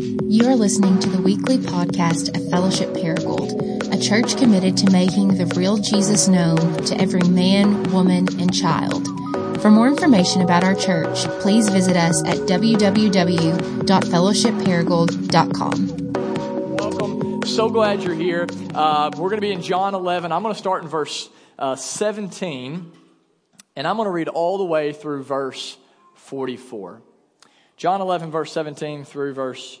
You are listening to the weekly podcast of Fellowship Paragould, a church committed to making the real Jesus known to every man, woman, and child. For more information about our church, please visit us at www.fellowshipparagould.com. Welcome. So glad you're here. Uh, we're going to be in John 11. I'm going to start in verse uh, 17, and I'm going to read all the way through verse 44. John 11, verse 17 through verse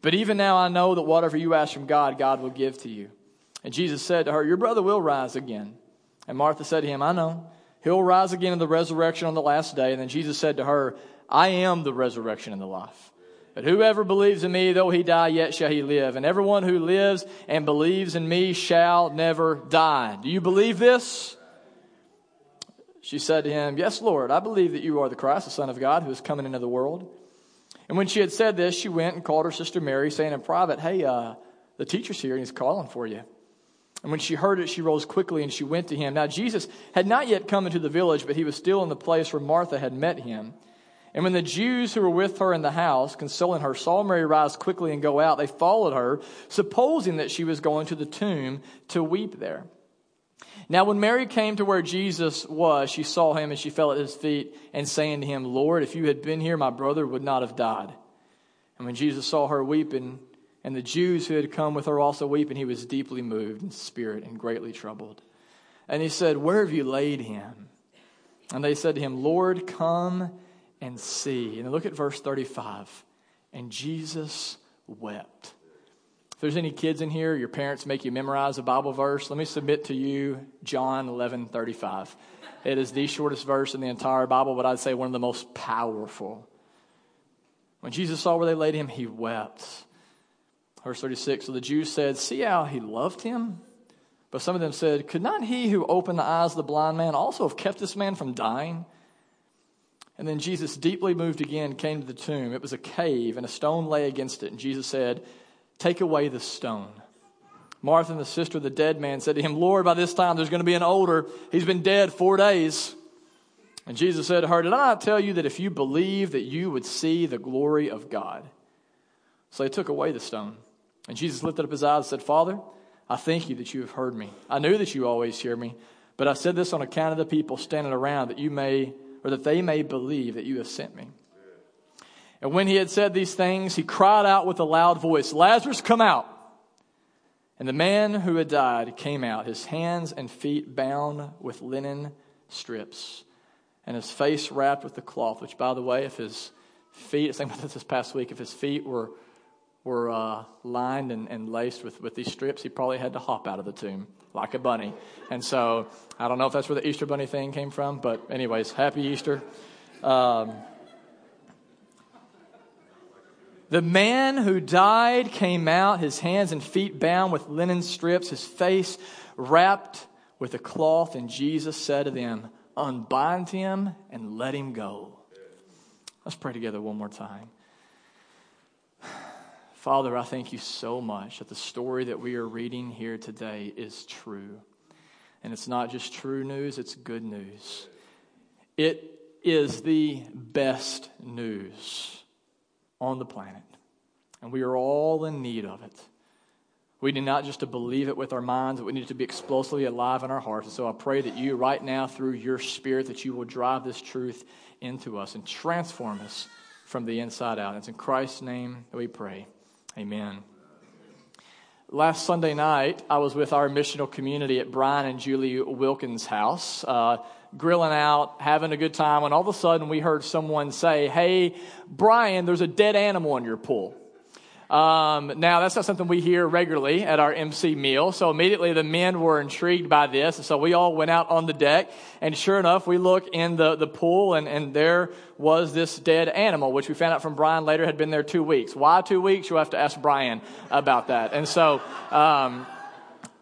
But even now I know that whatever you ask from God, God will give to you. And Jesus said to her, Your brother will rise again. And Martha said to him, I know. He'll rise again in the resurrection on the last day. And then Jesus said to her, I am the resurrection and the life. But whoever believes in me, though he die, yet shall he live. And everyone who lives and believes in me shall never die. Do you believe this? She said to him, Yes, Lord, I believe that you are the Christ, the Son of God, who is coming into the world. And when she had said this, she went and called her sister Mary, saying in private, Hey, uh, the teacher's here and he's calling for you. And when she heard it, she rose quickly and she went to him. Now, Jesus had not yet come into the village, but he was still in the place where Martha had met him. And when the Jews who were with her in the house, consoling her, saw Mary rise quickly and go out, they followed her, supposing that she was going to the tomb to weep there. Now, when Mary came to where Jesus was, she saw him and she fell at his feet and saying to him, Lord, if you had been here, my brother would not have died. And when Jesus saw her weeping, and the Jews who had come with her also weeping, he was deeply moved in spirit and greatly troubled. And he said, Where have you laid him? And they said to him, Lord, come and see. And look at verse 35. And Jesus wept. If there's any kids in here, your parents make you memorize a Bible verse, let me submit to you John 11 35. It is the shortest verse in the entire Bible, but I'd say one of the most powerful. When Jesus saw where they laid him, he wept. Verse 36 So the Jews said, See how he loved him? But some of them said, Could not he who opened the eyes of the blind man also have kept this man from dying? And then Jesus, deeply moved again, came to the tomb. It was a cave, and a stone lay against it. And Jesus said, Take away the stone. Martha, and the sister of the dead man, said to him, Lord, by this time there's going to be an older. He's been dead four days. And Jesus said to her, Did I not tell you that if you believe that you would see the glory of God? So they took away the stone. And Jesus lifted up his eyes and said, Father, I thank you that you have heard me. I knew that you always hear me, but I said this on account of the people standing around that you may, or that they may believe that you have sent me. And when he had said these things, he cried out with a loud voice, Lazarus, come out. And the man who had died came out, his hands and feet bound with linen strips, and his face wrapped with the cloth, which, by the way, if his feet, I think about this this past week, if his feet were, were uh, lined and, and laced with, with these strips, he probably had to hop out of the tomb like a bunny. And so I don't know if that's where the Easter bunny thing came from, but, anyways, happy Easter. Um, the man who died came out, his hands and feet bound with linen strips, his face wrapped with a cloth, and Jesus said to them, Unbind him and let him go. Let's pray together one more time. Father, I thank you so much that the story that we are reading here today is true. And it's not just true news, it's good news. It is the best news on the planet. And we are all in need of it. We need not just to believe it with our minds, but we need it to be explosively alive in our hearts. And so I pray that you, right now, through your Spirit, that you will drive this truth into us and transform us from the inside out. It's in Christ's name that we pray. Amen. Last Sunday night, I was with our missional community at Brian and Julie Wilkins' house. Uh, grilling out, having a good time, and all of a sudden we heard someone say, Hey, Brian, there's a dead animal in your pool. Um, now, that's not something we hear regularly at our MC meal. So immediately the men were intrigued by this. And so we all went out on the deck. And sure enough, we look in the, the pool and, and there was this dead animal, which we found out from Brian later had been there two weeks. Why two weeks? You'll have to ask Brian about that. And so, um,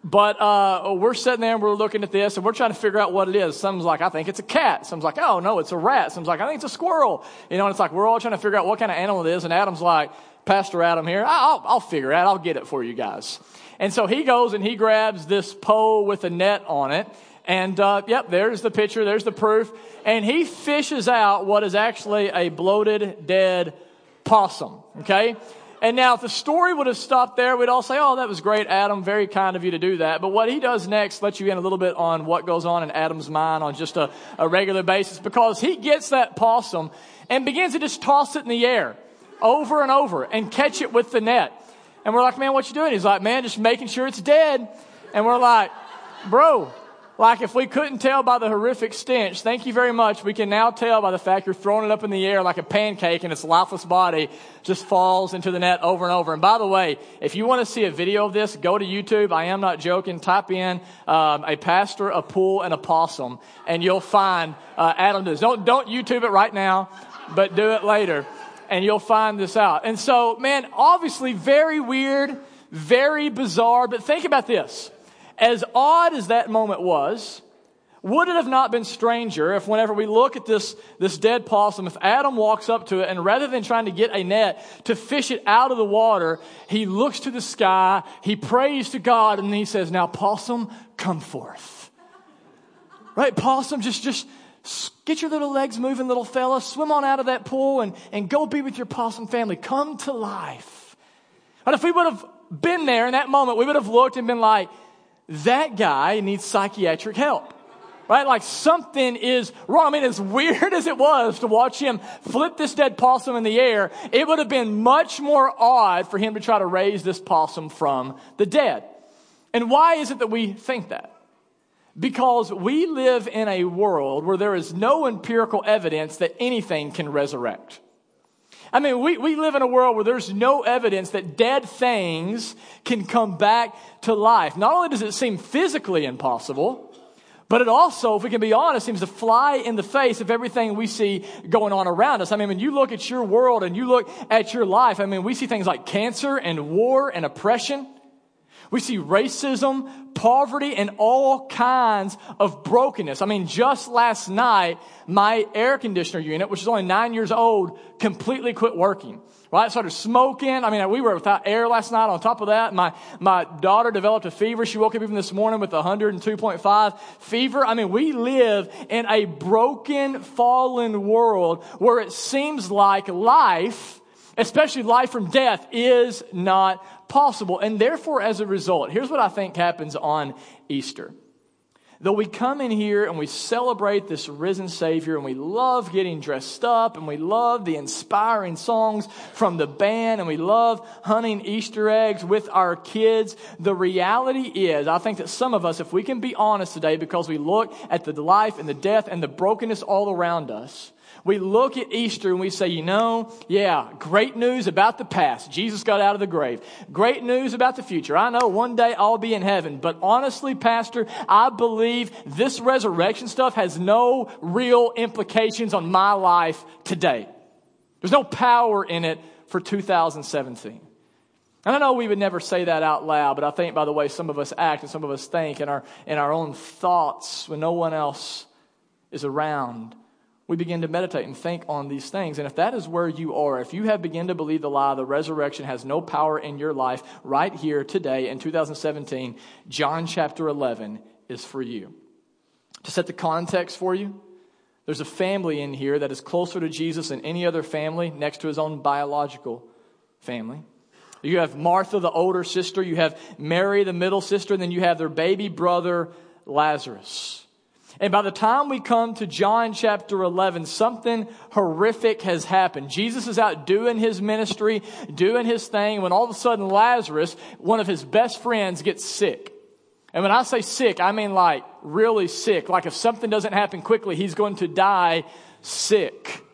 but uh, we're sitting there and we're looking at this and we're trying to figure out what it is. Someone's like, I think it's a cat. Someone's like, oh no, it's a rat. Someone's like, I think it's a squirrel. You know, and it's like we're all trying to figure out what kind of animal it is. And Adam's like, Pastor Adam here, I'll, I'll figure it out. I'll get it for you guys. And so he goes and he grabs this pole with a net on it. And uh, yep, there's the picture, there's the proof. And he fishes out what is actually a bloated, dead possum. Okay? And now, if the story would have stopped there, we'd all say, Oh, that was great, Adam. Very kind of you to do that. But what he does next lets you in a little bit on what goes on in Adam's mind on just a, a regular basis because he gets that possum and begins to just toss it in the air over and over and catch it with the net. And we're like, Man, what you doing? He's like, Man, just making sure it's dead. And we're like, Bro, like if we couldn't tell by the horrific stench, thank you very much. We can now tell by the fact you're throwing it up in the air like a pancake and its lifeless body just falls into the net over and over. And by the way, if you want to see a video of this, go to YouTube. I am not joking. Type in um, a pastor, a pool, and a possum, and you'll find uh, Adam does. Don't don't YouTube it right now, but do it later, and you'll find this out. And so, man, obviously very weird, very bizarre. But think about this as odd as that moment was, would it have not been stranger if whenever we look at this, this dead possum, if Adam walks up to it and rather than trying to get a net to fish it out of the water, he looks to the sky, he prays to God, and he says, Now, possum, come forth. Right? Possum, just, just get your little legs moving, little fella, swim on out of that pool and, and go be with your possum family. Come to life. And if we would have been there in that moment, we would have looked and been like, that guy needs psychiatric help. Right? Like something is wrong. I mean, as weird as it was to watch him flip this dead possum in the air, it would have been much more odd for him to try to raise this possum from the dead. And why is it that we think that? Because we live in a world where there is no empirical evidence that anything can resurrect. I mean, we, we live in a world where there's no evidence that dead things can come back to life. Not only does it seem physically impossible, but it also, if we can be honest, seems to fly in the face of everything we see going on around us. I mean, when you look at your world and you look at your life, I mean, we see things like cancer and war and oppression. We see racism, poverty, and all kinds of brokenness. I mean, just last night, my air conditioner unit, which is only nine years old, completely quit working. Right? Started smoking. I mean, we were without air last night. On top of that, my, my daughter developed a fever. She woke up even this morning with 102.5 fever. I mean, we live in a broken, fallen world where it seems like life especially life from death, is not possible. And therefore, as a result, here's what I think happens on Easter. Though we come in here and we celebrate this risen Savior and we love getting dressed up and we love the inspiring songs from the band and we love hunting Easter eggs with our kids, the reality is, I think that some of us, if we can be honest today, because we look at the life and the death and the brokenness all around us, we look at Easter and we say, you know, yeah, great news about the past. Jesus got out of the grave. Great news about the future. I know one day I'll be in heaven. But honestly, Pastor, I believe this resurrection stuff has no real implications on my life today. There's no power in it for 2017. And I know we would never say that out loud, but I think by the way some of us act and some of us think in our, in our own thoughts when no one else is around we begin to meditate and think on these things. And if that is where you are, if you have begun to believe the lie, the resurrection has no power in your life right here today in 2017, John chapter 11 is for you. To set the context for you, there's a family in here that is closer to Jesus than any other family next to his own biological family. You have Martha, the older sister, you have Mary, the middle sister, and then you have their baby brother, Lazarus. And by the time we come to John chapter 11, something horrific has happened. Jesus is out doing his ministry, doing his thing, when all of a sudden Lazarus, one of his best friends, gets sick. And when I say sick, I mean like really sick. Like if something doesn't happen quickly, he's going to die sick.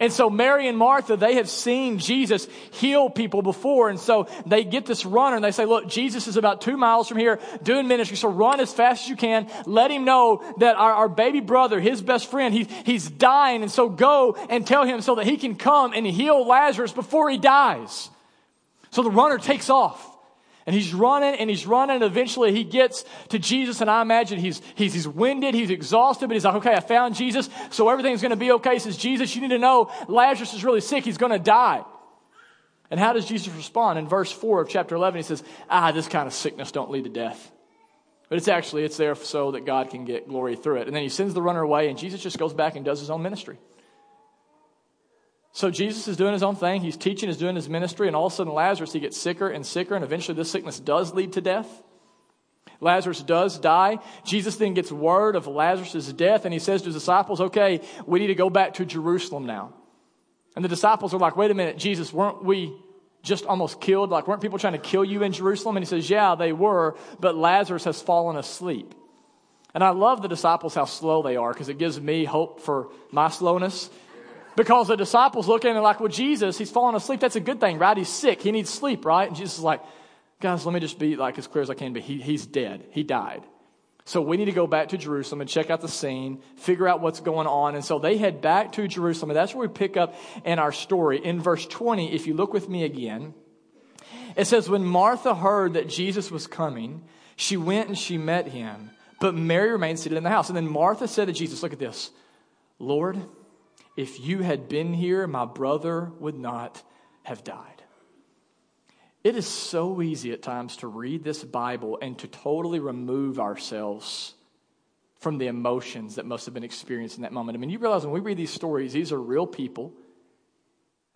And so Mary and Martha, they have seen Jesus heal people before. And so they get this runner and they say, look, Jesus is about two miles from here doing ministry. So run as fast as you can. Let him know that our, our baby brother, his best friend, he, he's dying. And so go and tell him so that he can come and heal Lazarus before he dies. So the runner takes off. And he's running and he's running. And eventually he gets to Jesus. And I imagine he's, he's, he's winded, he's exhausted, but he's like, okay, I found Jesus. So everything's going to be okay. He says, Jesus, you need to know Lazarus is really sick. He's going to die. And how does Jesus respond? In verse 4 of chapter 11, he says, ah, this kind of sickness don't lead to death. But it's actually, it's there so that God can get glory through it. And then he sends the runner away and Jesus just goes back and does his own ministry. So Jesus is doing his own thing. He's teaching, he's doing his ministry, and all of a sudden Lazarus, he gets sicker and sicker, and eventually this sickness does lead to death. Lazarus does die. Jesus then gets word of Lazarus' death, and he says to his disciples, okay, we need to go back to Jerusalem now. And the disciples are like, wait a minute, Jesus, weren't we just almost killed? Like, weren't people trying to kill you in Jerusalem? And he says, yeah, they were, but Lazarus has fallen asleep. And I love the disciples, how slow they are, because it gives me hope for my slowness. Because the disciples look at him like, well, Jesus, he's falling asleep. That's a good thing, right? He's sick. He needs sleep, right? And Jesus is like, guys, let me just be like as clear as I can be. He, he's dead. He died. So we need to go back to Jerusalem and check out the scene, figure out what's going on. And so they head back to Jerusalem. And that's where we pick up in our story. In verse 20, if you look with me again, it says, When Martha heard that Jesus was coming, she went and she met him. But Mary remained seated in the house. And then Martha said to Jesus, Look at this, Lord, if you had been here, my brother would not have died. It is so easy at times to read this Bible and to totally remove ourselves from the emotions that must have been experienced in that moment. I mean, you realize when we read these stories, these are real people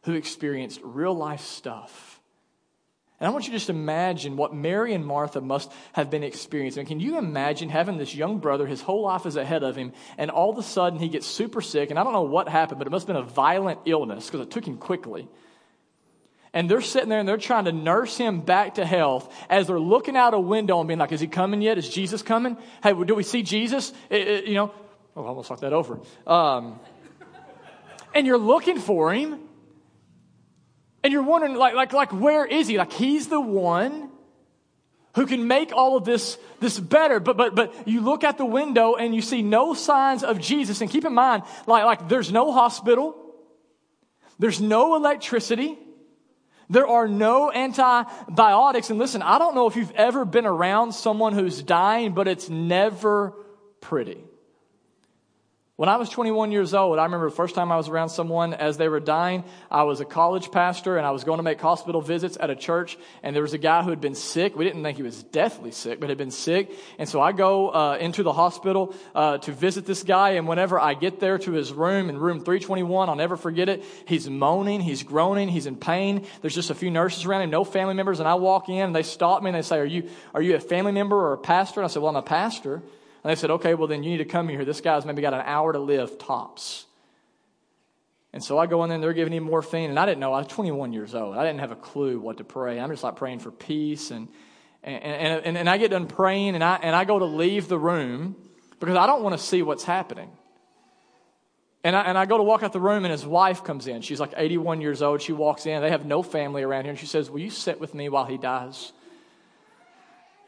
who experienced real life stuff. And I want you to just imagine what Mary and Martha must have been experiencing. Can you imagine having this young brother, his whole life is ahead of him, and all of a sudden he gets super sick, and I don't know what happened, but it must have been a violent illness because it took him quickly. And they're sitting there and they're trying to nurse him back to health as they're looking out a window and being like, Is he coming yet? Is Jesus coming? Hey, do we see Jesus? It, it, you know, oh, I almost knocked that over. Um, and you're looking for him. And you're wondering, like, like, like, where is he? Like, he's the one who can make all of this, this better. But, but, but you look at the window and you see no signs of Jesus. And keep in mind, like, like, there's no hospital. There's no electricity. There are no antibiotics. And listen, I don't know if you've ever been around someone who's dying, but it's never pretty. When I was 21 years old, I remember the first time I was around someone as they were dying. I was a college pastor and I was going to make hospital visits at a church. And there was a guy who had been sick. We didn't think he was deathly sick, but had been sick. And so I go uh, into the hospital uh, to visit this guy. And whenever I get there to his room in room 321, I'll never forget it. He's moaning, he's groaning, he's in pain. There's just a few nurses around him, no family members. And I walk in and they stop me and they say, "Are you are you a family member or a pastor?" And I said, "Well, I'm a pastor." And they said, okay, well, then you need to come here. This guy's maybe got an hour to live, tops. And so I go in there and they're giving him morphine. And I didn't know, I was 21 years old. I didn't have a clue what to pray. I'm just like praying for peace. And, and, and, and I get done praying and I, and I go to leave the room because I don't want to see what's happening. And I, and I go to walk out the room and his wife comes in. She's like 81 years old. She walks in. They have no family around here. And she says, Will you sit with me while he dies?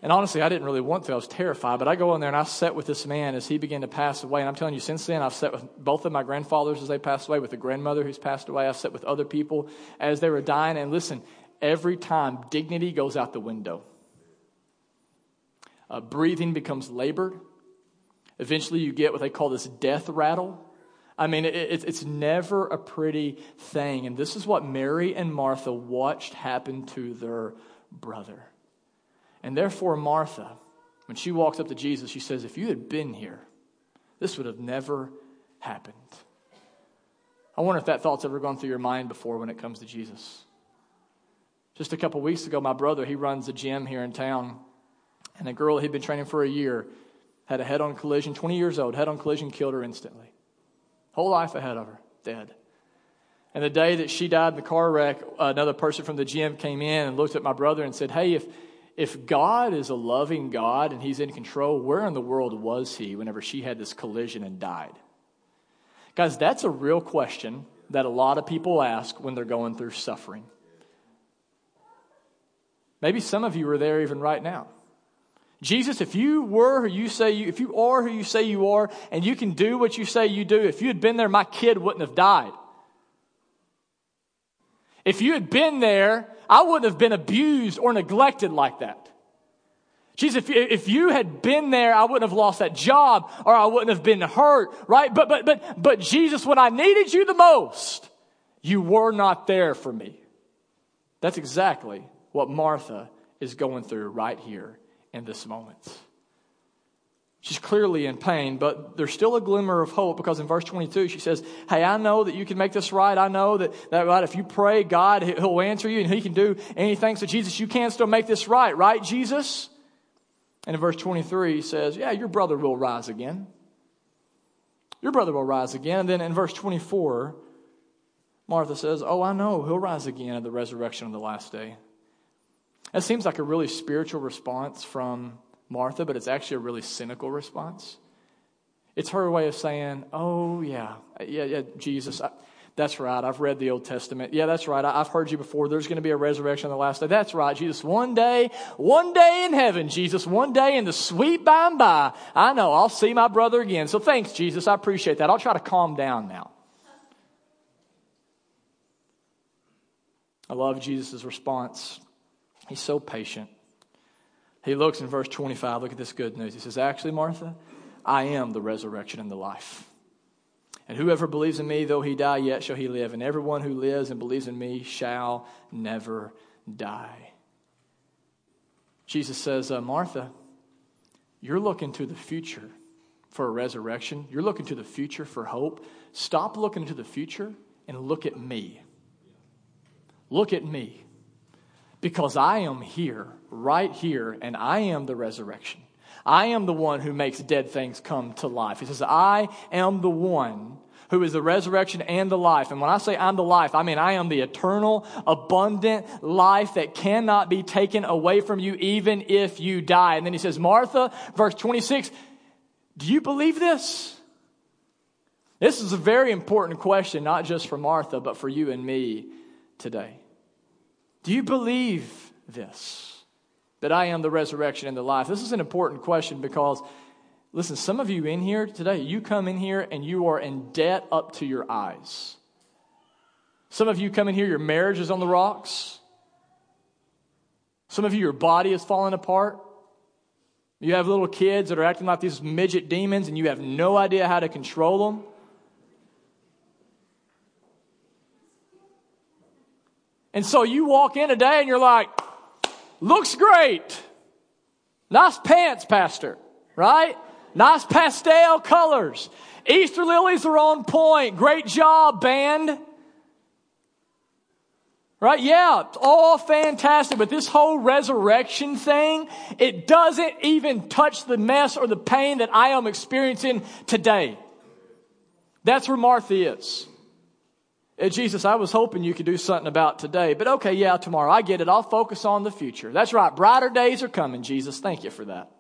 And honestly, I didn't really want to. I was terrified. But I go in there and I sat with this man as he began to pass away. And I'm telling you, since then, I've sat with both of my grandfathers as they passed away, with a grandmother who's passed away. I've sat with other people as they were dying. And listen, every time dignity goes out the window, uh, breathing becomes labored. Eventually, you get what they call this death rattle. I mean, it, it, it's never a pretty thing. And this is what Mary and Martha watched happen to their brother. And therefore, Martha, when she walks up to Jesus, she says, If you had been here, this would have never happened. I wonder if that thought's ever gone through your mind before when it comes to Jesus. Just a couple weeks ago, my brother, he runs a gym here in town, and a girl he'd been training for a year had a head on collision, 20 years old, head on collision, killed her instantly. Whole life ahead of her, dead. And the day that she died in the car wreck, another person from the gym came in and looked at my brother and said, Hey, if, if God is a loving God and He's in control, where in the world was He whenever she had this collision and died? Guys, that's a real question that a lot of people ask when they're going through suffering. Maybe some of you are there even right now. Jesus, if you were who you say you, if you are who you say you are, and you can do what you say you do, if you had been there, my kid wouldn't have died. If you had been there, I wouldn't have been abused or neglected like that. Jesus, if you, if you had been there, I wouldn't have lost that job or I wouldn't have been hurt, right? But, but, but, but Jesus, when I needed you the most, you were not there for me. That's exactly what Martha is going through right here in this moment. She's clearly in pain, but there's still a glimmer of hope because in verse 22 she says, Hey, I know that you can make this right. I know that, that God, if you pray, God, He'll answer you and He can do anything. So, Jesus, you can still make this right, right, Jesus? And in verse 23 he says, Yeah, your brother will rise again. Your brother will rise again. And then in verse 24, Martha says, Oh, I know, he'll rise again at the resurrection of the last day. That seems like a really spiritual response from Martha, but it's actually a really cynical response. It's her way of saying, Oh, yeah, yeah, yeah, Jesus, I, that's right. I've read the Old Testament. Yeah, that's right. I, I've heard you before. There's going to be a resurrection on the last day. That's right, Jesus. One day, one day in heaven, Jesus. One day in the sweet by and by. I know. I'll see my brother again. So thanks, Jesus. I appreciate that. I'll try to calm down now. I love Jesus' response. He's so patient. He looks in verse 25. Look at this good news. He says, Actually, Martha, I am the resurrection and the life. And whoever believes in me, though he die, yet shall he live. And everyone who lives and believes in me shall never die. Jesus says, uh, Martha, you're looking to the future for a resurrection. You're looking to the future for hope. Stop looking to the future and look at me. Look at me because I am here, right here, and I am the resurrection. I am the one who makes dead things come to life. He says, I am the one who is the resurrection and the life. And when I say I'm the life, I mean I am the eternal, abundant life that cannot be taken away from you even if you die. And then he says, Martha, verse 26, do you believe this? This is a very important question, not just for Martha, but for you and me today. Do you believe this? That I am the resurrection and the life? This is an important question because, listen, some of you in here today, you come in here and you are in debt up to your eyes. Some of you come in here, your marriage is on the rocks. Some of you, your body is falling apart. You have little kids that are acting like these midget demons and you have no idea how to control them. And so you walk in today and you're like, looks great. Nice pants, Pastor, right? Nice pastel colors. Easter lilies are on point. Great job, band. Right? Yeah, all fantastic, but this whole resurrection thing, it doesn't even touch the mess or the pain that I am experiencing today. That's where Martha is. Jesus, I was hoping you could do something about today, but okay, yeah, tomorrow. I get it. I'll focus on the future. That's right. Brighter days are coming, Jesus. Thank you for that.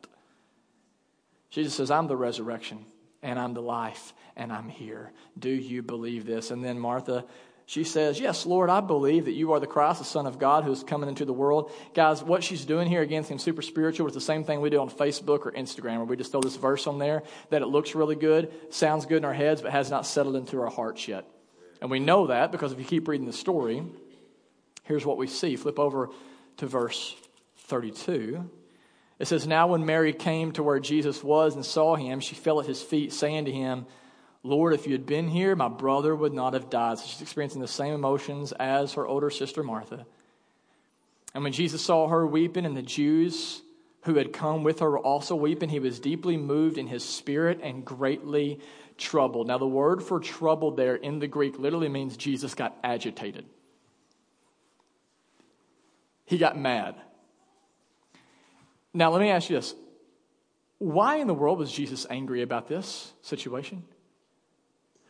Jesus says, I'm the resurrection and I'm the life and I'm here. Do you believe this? And then Martha, she says, Yes, Lord, I believe that you are the Christ, the Son of God, who is coming into the world. Guys, what she's doing here, again, seems super spiritual. It's the same thing we do on Facebook or Instagram, where we just throw this verse on there that it looks really good, sounds good in our heads, but has not settled into our hearts yet. And we know that because if you keep reading the story, here's what we see. Flip over to verse 32. It says, Now when Mary came to where Jesus was and saw him, she fell at his feet, saying to him, Lord, if you had been here, my brother would not have died. So she's experiencing the same emotions as her older sister Martha. And when Jesus saw her weeping, and the Jews who had come with her were also weeping, he was deeply moved in his spirit and greatly troubled. Now, the word for troubled there in the Greek literally means Jesus got agitated. He got mad. Now, let me ask you this. Why in the world was Jesus angry about this situation?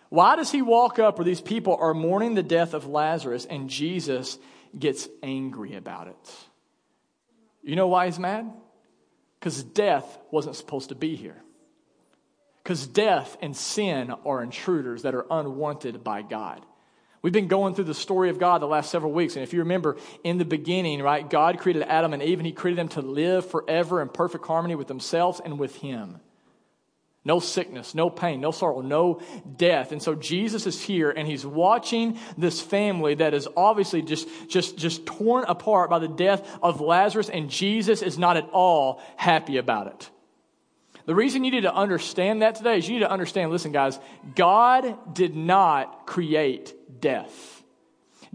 Why does he walk up where these people are mourning the death of Lazarus and Jesus gets angry about it? You know why he's mad? Because death wasn't supposed to be here. Because death and sin are intruders that are unwanted by God. We've been going through the story of God the last several weeks. And if you remember, in the beginning, right, God created Adam and Eve and He created them to live forever in perfect harmony with themselves and with Him. No sickness, no pain, no sorrow, no death. And so Jesus is here and he's watching this family that is obviously just, just, just torn apart by the death of Lazarus, and Jesus is not at all happy about it. The reason you need to understand that today is you need to understand listen, guys, God did not create death.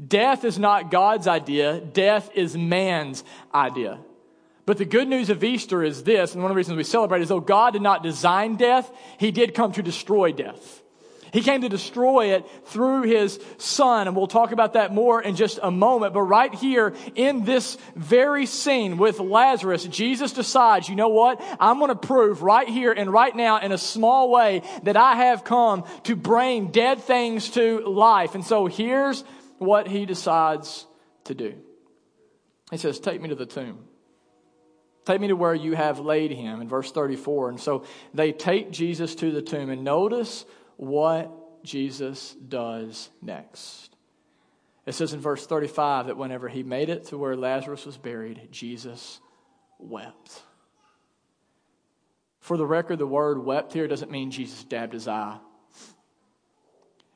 Death is not God's idea, death is man's idea. But the good news of Easter is this, and one of the reasons we celebrate is though God did not design death, He did come to destroy death. He came to destroy it through his son. And we'll talk about that more in just a moment. But right here in this very scene with Lazarus, Jesus decides, you know what? I'm going to prove right here and right now in a small way that I have come to bring dead things to life. And so here's what he decides to do. He says, take me to the tomb. Take me to where you have laid him in verse 34. And so they take Jesus to the tomb. And notice what Jesus does next. It says in verse 35 that whenever he made it to where Lazarus was buried, Jesus wept. For the record, the word wept here doesn't mean Jesus dabbed his eye.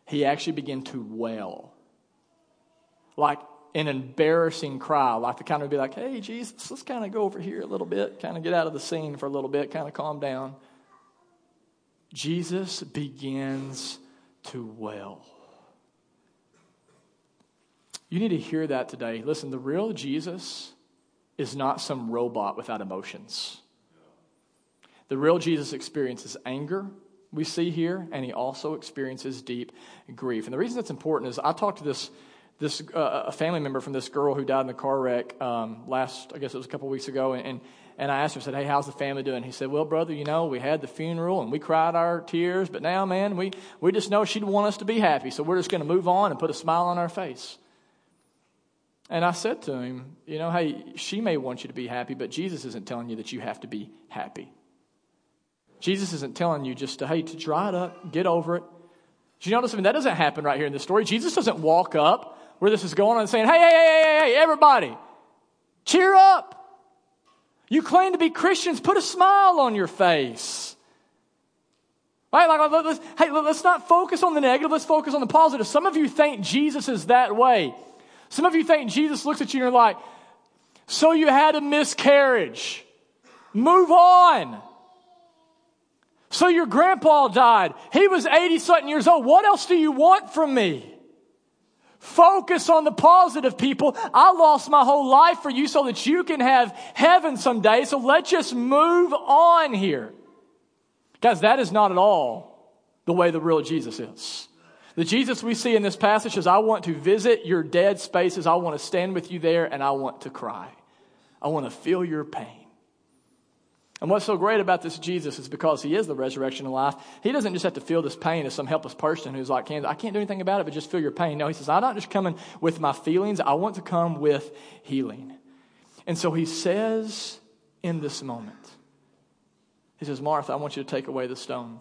He actually began to wail. Like an embarrassing cry, like to kind of be like, hey, Jesus, let's kind of go over here a little bit, kind of get out of the scene for a little bit, kind of calm down. Jesus begins to wail. You need to hear that today. Listen, the real Jesus is not some robot without emotions. The real Jesus experiences anger, we see here, and he also experiences deep grief. And the reason that's important is I talked to this this uh, a family member from this girl who died in the car wreck um, last, I guess it was a couple weeks ago, and, and and I asked him, I said, Hey, how's the family doing? He said, Well, brother, you know, we had the funeral and we cried our tears, but now, man, we, we just know she'd want us to be happy. So we're just going to move on and put a smile on our face. And I said to him, You know, hey, she may want you to be happy, but Jesus isn't telling you that you have to be happy. Jesus isn't telling you just to, hey, to dry it up, get over it. Do you notice? I mean, that doesn't happen right here in this story. Jesus doesn't walk up where this is going on saying, Hey, hey, hey, hey, hey, everybody, cheer up. You claim to be Christians, put a smile on your face. Right? Like, let's, hey, let's not focus on the negative, let's focus on the positive. Some of you think Jesus is that way. Some of you think Jesus looks at you and you're like, so you had a miscarriage. Move on. So your grandpa died. He was 80 something years old. What else do you want from me? Focus on the positive, people. I lost my whole life for you so that you can have heaven someday. So let's just move on here. Guys, that is not at all the way the real Jesus is. The Jesus we see in this passage is I want to visit your dead spaces. I want to stand with you there and I want to cry. I want to feel your pain. And what's so great about this Jesus is because he is the resurrection and life. He doesn't just have to feel this pain as some helpless person who's like, I can't do anything about it, but just feel your pain. No, he says, I'm not just coming with my feelings, I want to come with healing. And so he says in this moment, he says, Martha, I want you to take away the stone.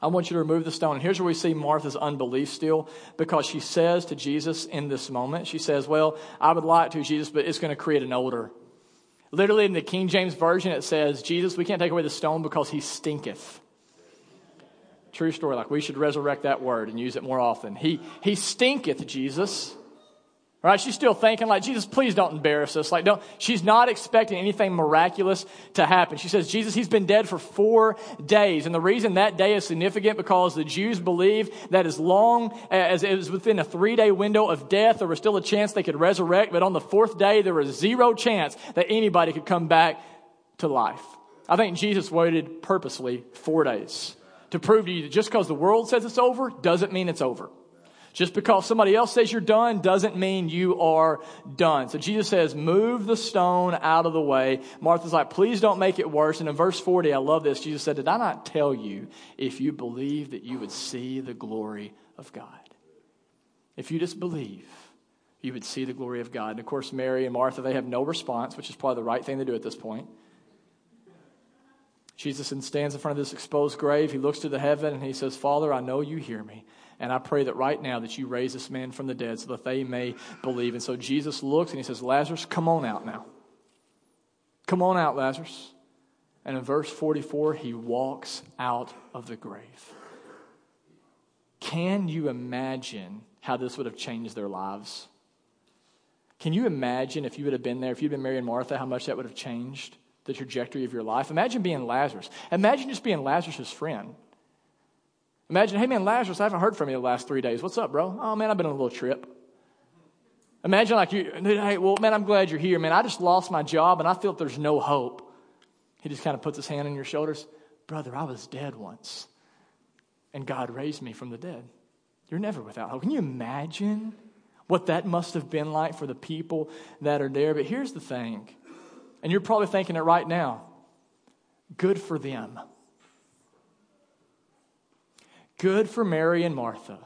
I want you to remove the stone. And here's where we see Martha's unbelief still, because she says to Jesus in this moment, she says, Well, I would like to, Jesus, but it's going to create an odor. Literally in the King James Version, it says, Jesus, we can't take away the stone because he stinketh. True story. Like we should resurrect that word and use it more often. He, he stinketh, Jesus. Right? She's still thinking like, Jesus, please don't embarrass us. Like, don't, she's not expecting anything miraculous to happen. She says, Jesus, he's been dead for four days. And the reason that day is significant because the Jews believe that as long as it was within a three day window of death, there was still a chance they could resurrect. But on the fourth day, there was zero chance that anybody could come back to life. I think Jesus waited purposely four days to prove to you that just because the world says it's over doesn't mean it's over. Just because somebody else says you're done doesn't mean you are done. So Jesus says, move the stone out of the way. Martha's like, please don't make it worse. And in verse 40, I love this. Jesus said, did I not tell you if you believe that you would see the glory of God? If you just believe, you would see the glory of God. And of course, Mary and Martha, they have no response, which is probably the right thing to do at this point. Jesus stands in front of this exposed grave. He looks to the heaven and he says, Father, I know you hear me. And I pray that right now that you raise this man from the dead so that they may believe. And so Jesus looks and he says, Lazarus, come on out now. Come on out, Lazarus. And in verse 44, he walks out of the grave. Can you imagine how this would have changed their lives? Can you imagine if you would have been there, if you'd been Mary and Martha, how much that would have changed the trajectory of your life? Imagine being Lazarus. Imagine just being Lazarus' friend. Imagine, hey man, Lazarus, I haven't heard from you the last three days. What's up, bro? Oh man, I've been on a little trip. Imagine like you, hey, well, man, I'm glad you're here, man. I just lost my job and I feel there's no hope. He just kind of puts his hand on your shoulders. Brother, I was dead once, and God raised me from the dead. You're never without hope. Can you imagine what that must have been like for the people that are there? But here's the thing, and you're probably thinking it right now good for them. Good for Mary and Martha.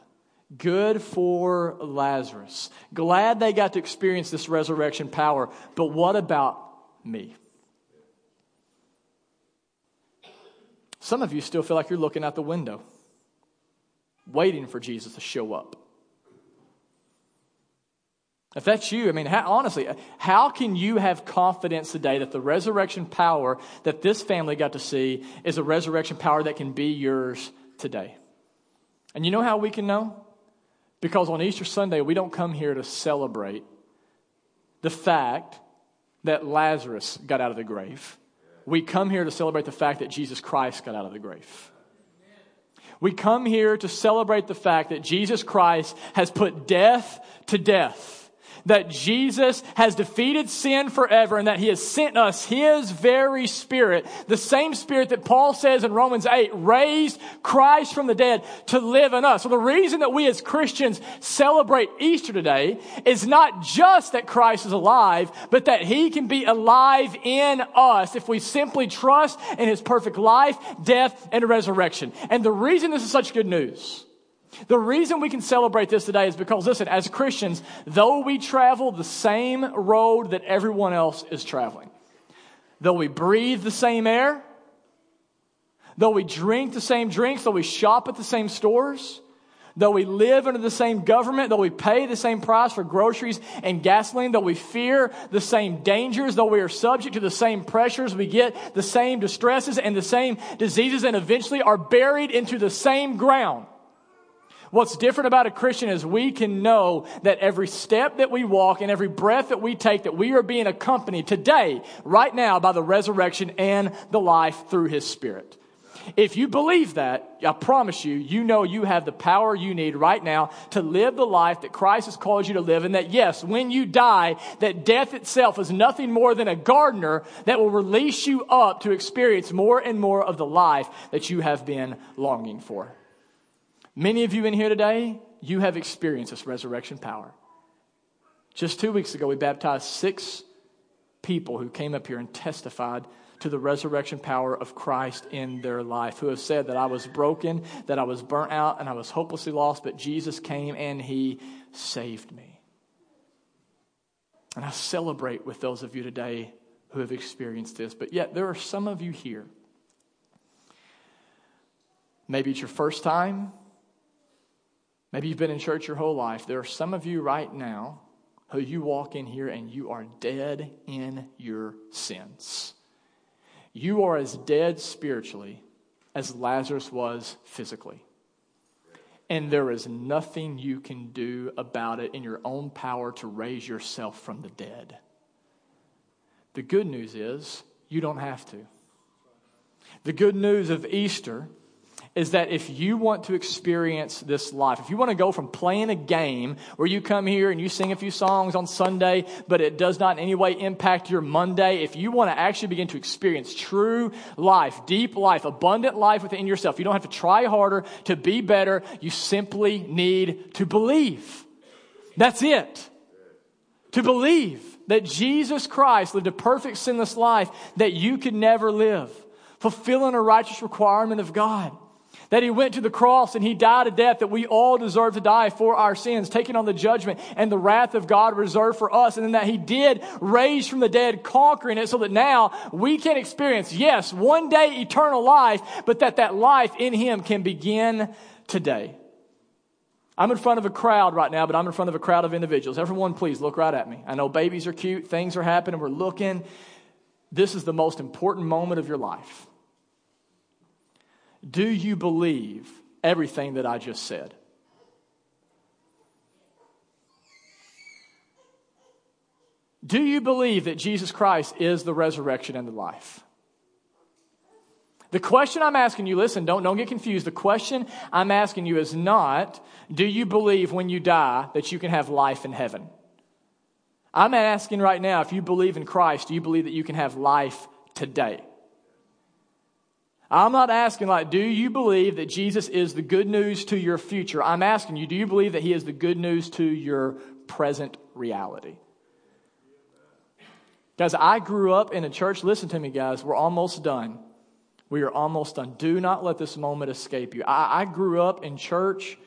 Good for Lazarus. Glad they got to experience this resurrection power. But what about me? Some of you still feel like you're looking out the window, waiting for Jesus to show up. If that's you, I mean, how, honestly, how can you have confidence today that the resurrection power that this family got to see is a resurrection power that can be yours today? And you know how we can know? Because on Easter Sunday, we don't come here to celebrate the fact that Lazarus got out of the grave. We come here to celebrate the fact that Jesus Christ got out of the grave. We come here to celebrate the fact that Jesus Christ has put death to death that Jesus has defeated sin forever and that he has sent us his very spirit, the same spirit that Paul says in Romans 8 raised Christ from the dead to live in us. So the reason that we as Christians celebrate Easter today is not just that Christ is alive, but that he can be alive in us if we simply trust in his perfect life, death, and resurrection. And the reason this is such good news the reason we can celebrate this today is because, listen, as Christians, though we travel the same road that everyone else is traveling, though we breathe the same air, though we drink the same drinks, though we shop at the same stores, though we live under the same government, though we pay the same price for groceries and gasoline, though we fear the same dangers, though we are subject to the same pressures, we get the same distresses and the same diseases, and eventually are buried into the same ground. What's different about a Christian is we can know that every step that we walk and every breath that we take, that we are being accompanied today, right now, by the resurrection and the life through His Spirit. If you believe that, I promise you, you know you have the power you need right now to live the life that Christ has called you to live. And that yes, when you die, that death itself is nothing more than a gardener that will release you up to experience more and more of the life that you have been longing for. Many of you in here today, you have experienced this resurrection power. Just two weeks ago, we baptized six people who came up here and testified to the resurrection power of Christ in their life, who have said that I was broken, that I was burnt out, and I was hopelessly lost, but Jesus came and He saved me. And I celebrate with those of you today who have experienced this. But yet, there are some of you here. Maybe it's your first time. Maybe you've been in church your whole life. There are some of you right now who you walk in here and you are dead in your sins. You are as dead spiritually as Lazarus was physically. And there is nothing you can do about it in your own power to raise yourself from the dead. The good news is you don't have to. The good news of Easter is that if you want to experience this life, if you want to go from playing a game where you come here and you sing a few songs on Sunday, but it does not in any way impact your Monday, if you want to actually begin to experience true life, deep life, abundant life within yourself, you don't have to try harder to be better. You simply need to believe. That's it. To believe that Jesus Christ lived a perfect sinless life that you could never live, fulfilling a righteous requirement of God That he went to the cross and he died a death that we all deserve to die for our sins, taking on the judgment and the wrath of God reserved for us. And then that he did raise from the dead, conquering it so that now we can experience, yes, one day eternal life, but that that life in him can begin today. I'm in front of a crowd right now, but I'm in front of a crowd of individuals. Everyone, please look right at me. I know babies are cute, things are happening, we're looking. This is the most important moment of your life. Do you believe everything that I just said? Do you believe that Jesus Christ is the resurrection and the life? The question I'm asking you, listen, don't, don't get confused. The question I'm asking you is not, do you believe when you die that you can have life in heaven? I'm asking right now, if you believe in Christ, do you believe that you can have life today? I'm not asking, like, do you believe that Jesus is the good news to your future? I'm asking you, do you believe that He is the good news to your present reality? Guys, I grew up in a church. Listen to me, guys. We're almost done. We are almost done. Do not let this moment escape you. I, I grew up in church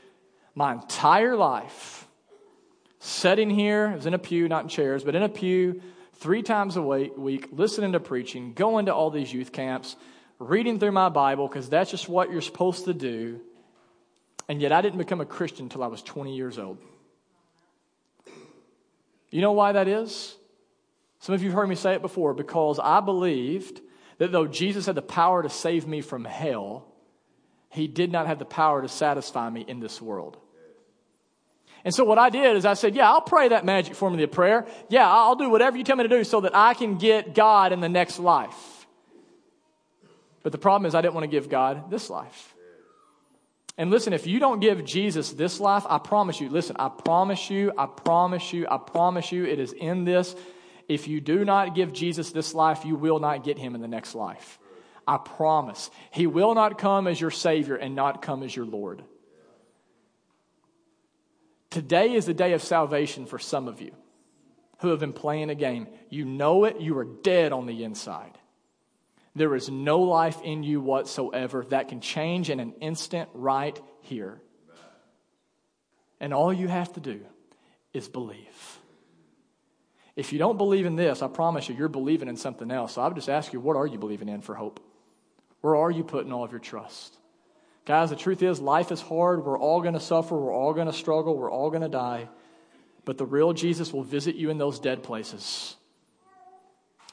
my entire life, sitting here, I was in a pew, not in chairs, but in a pew three times a week, listening to preaching, going to all these youth camps reading through my Bible because that's just what you're supposed to do. And yet I didn't become a Christian until I was 20 years old. You know why that is? Some of you have heard me say it before because I believed that though Jesus had the power to save me from hell, he did not have the power to satisfy me in this world. And so what I did is I said, yeah, I'll pray that magic formula prayer. Yeah, I'll do whatever you tell me to do so that I can get God in the next life. But the problem is, I didn't want to give God this life. And listen, if you don't give Jesus this life, I promise you, listen, I promise you, I promise you, I promise you, it is in this. If you do not give Jesus this life, you will not get him in the next life. I promise. He will not come as your Savior and not come as your Lord. Today is the day of salvation for some of you who have been playing a game. You know it, you are dead on the inside. There is no life in you whatsoever that can change in an instant right here. And all you have to do is believe. If you don't believe in this, I promise you, you're believing in something else. So I would just ask you, what are you believing in for hope? Where are you putting all of your trust? Guys, the truth is, life is hard. We're all going to suffer. We're all going to struggle. We're all going to die. But the real Jesus will visit you in those dead places.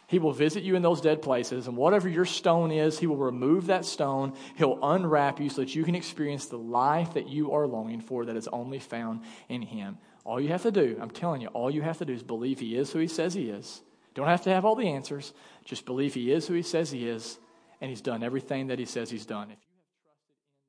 He will visit you in those dead places, and whatever your stone is, He will remove that stone. He'll unwrap you so that you can experience the life that you are longing for that is only found in Him. All you have to do, I'm telling you, all you have to do is believe He is who He says He is. Don't have to have all the answers. Just believe He is who He says He is, and He's done everything that He says He's done.